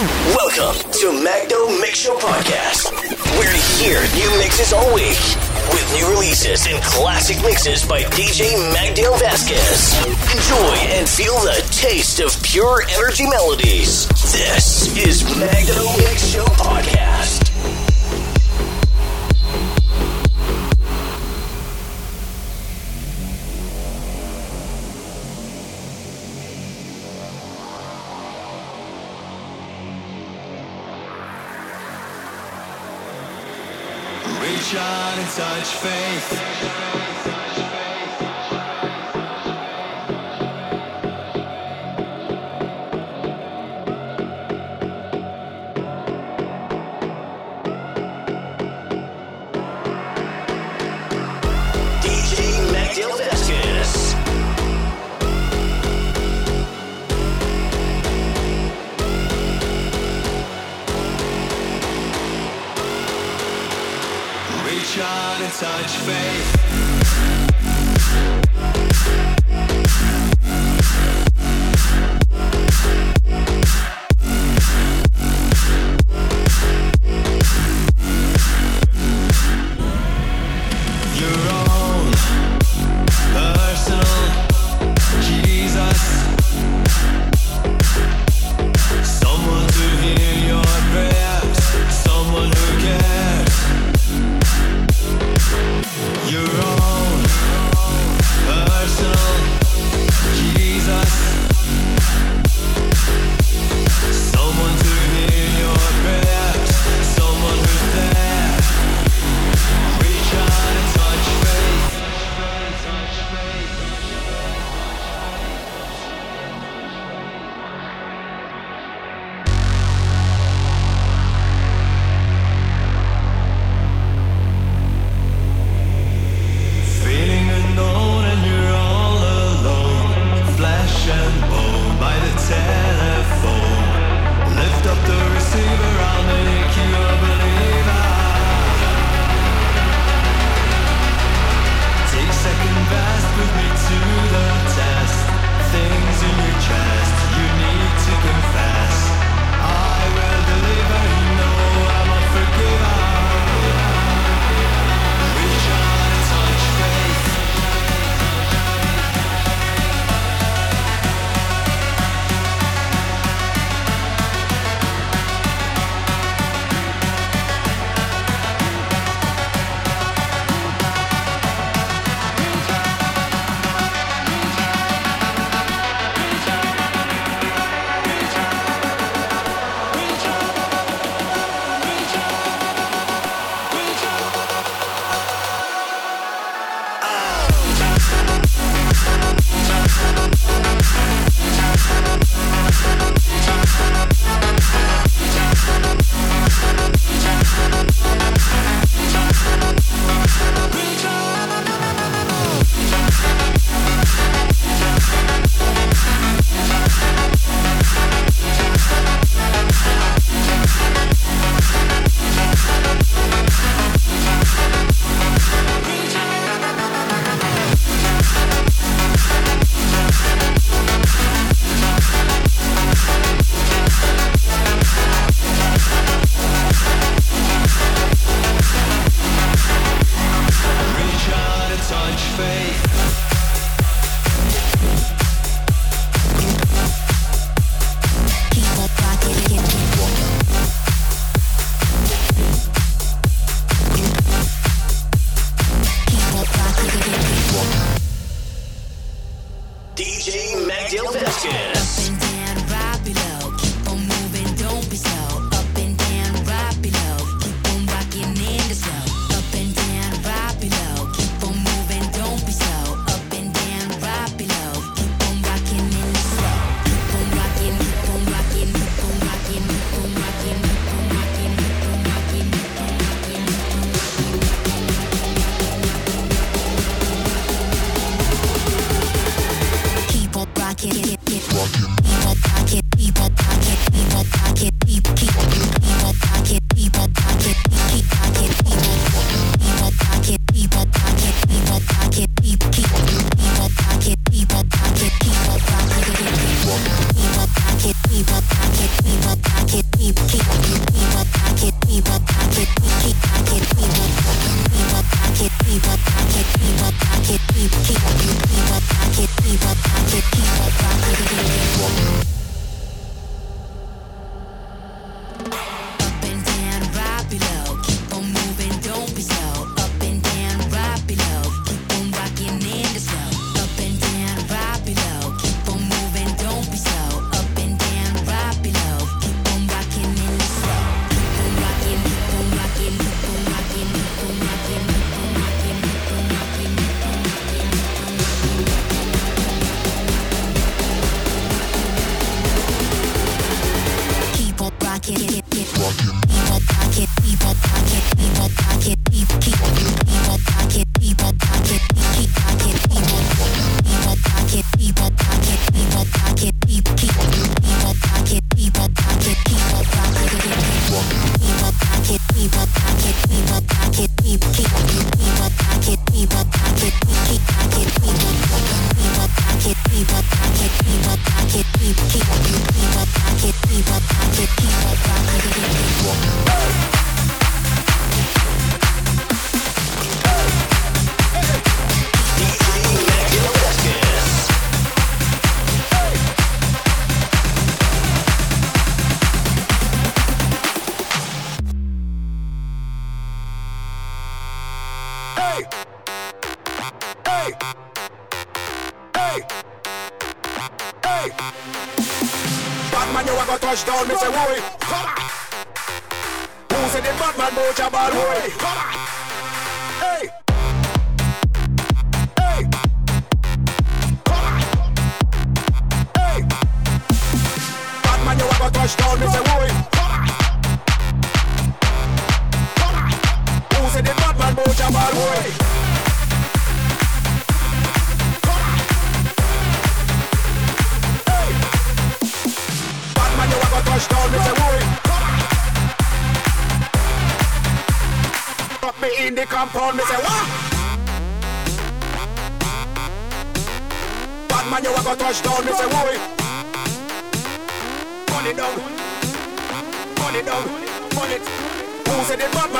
Welcome to Magno Mix Show Podcast, We're here new mixes all week with new releases and classic mixes by DJ Magdale Vasquez. Enjoy and feel the taste of pure energy melodies. This is Magno Mix Show Podcast. Reach and touch faith.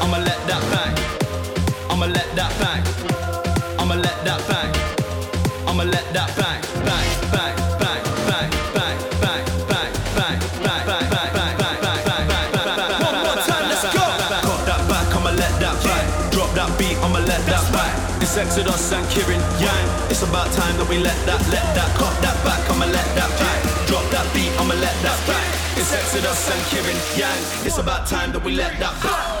I'ma let that bang. I'ma let that bang. with us and Kieran Yang. It's about time that we let that, let that, cut that back. I'ma let that back. Drop that beat, I'ma let that back. It's Exodus and Kieran Yang. It's about time that we let that back.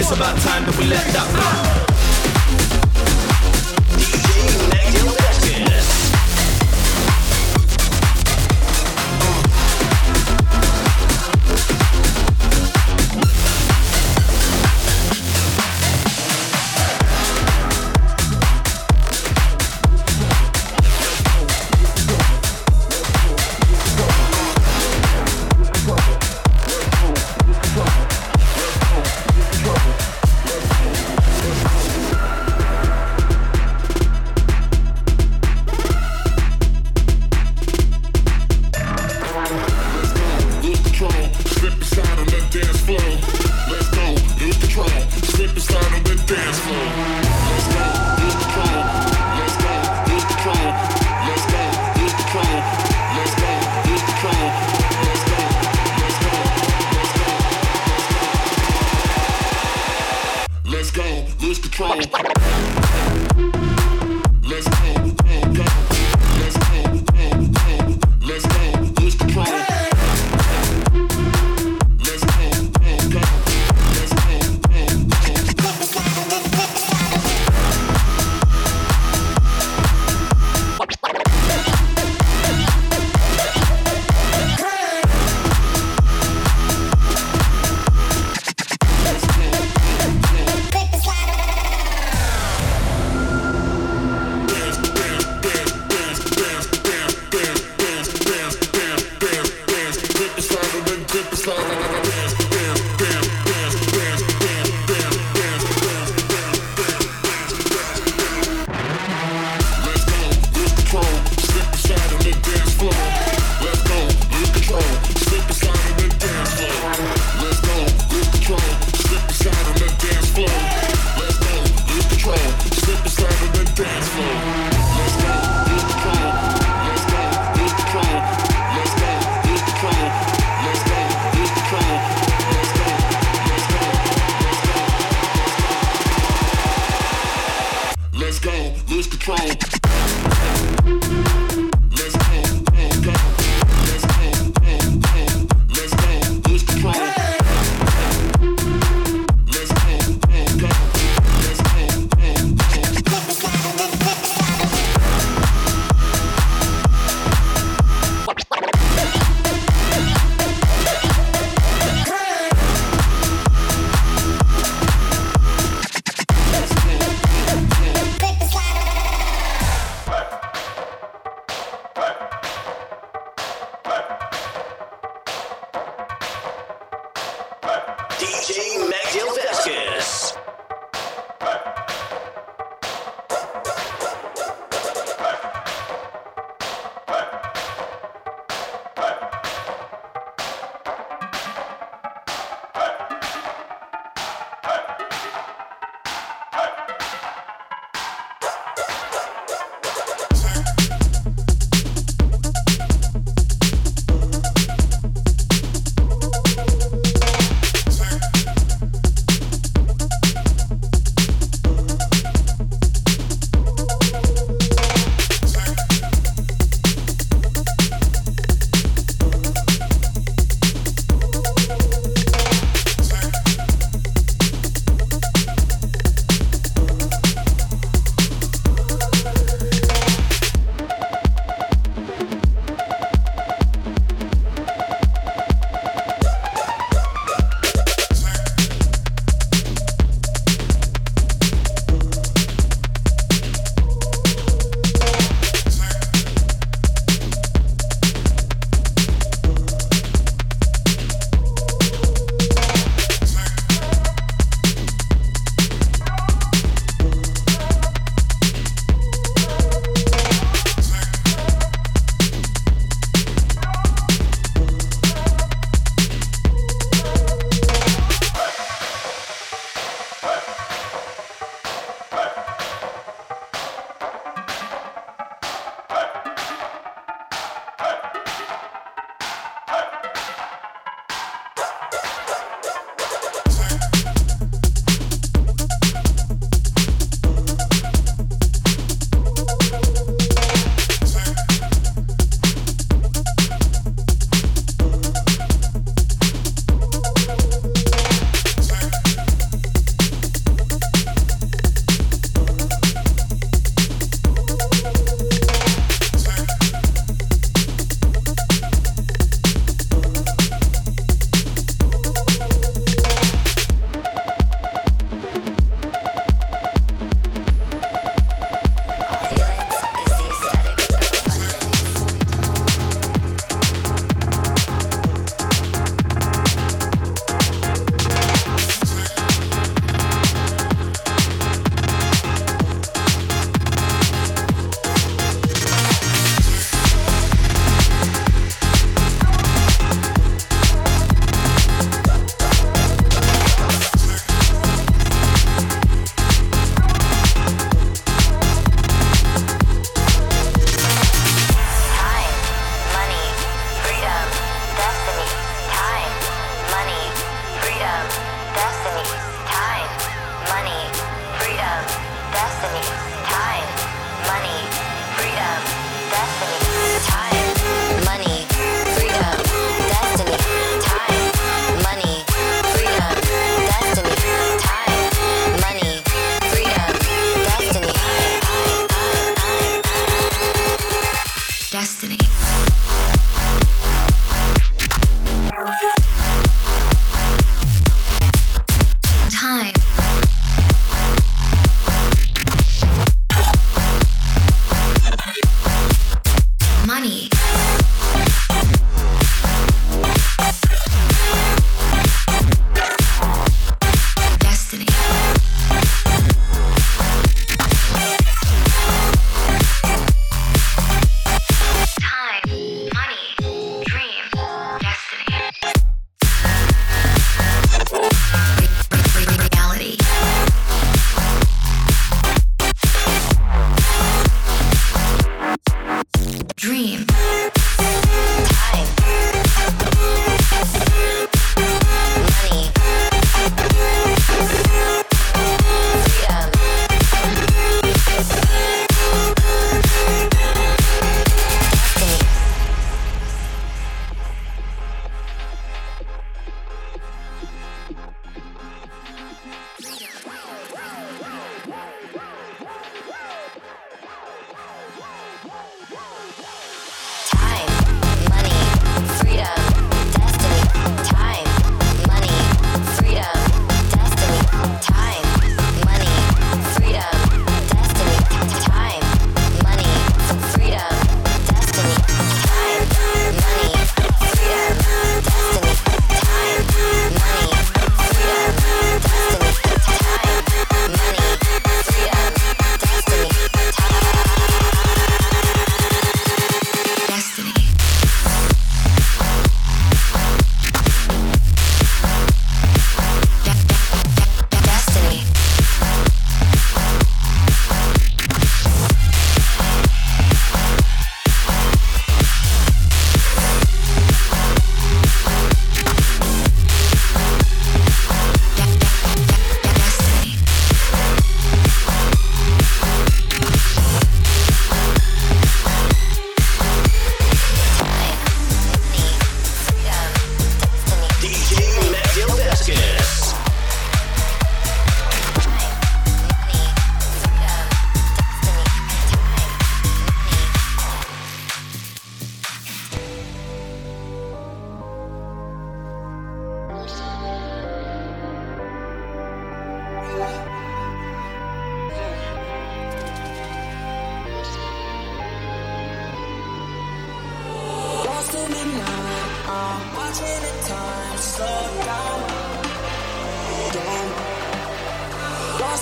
It's about time that we let that go.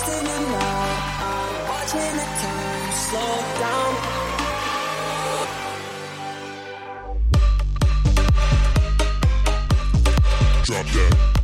I'm watching the time slow down. Drop that.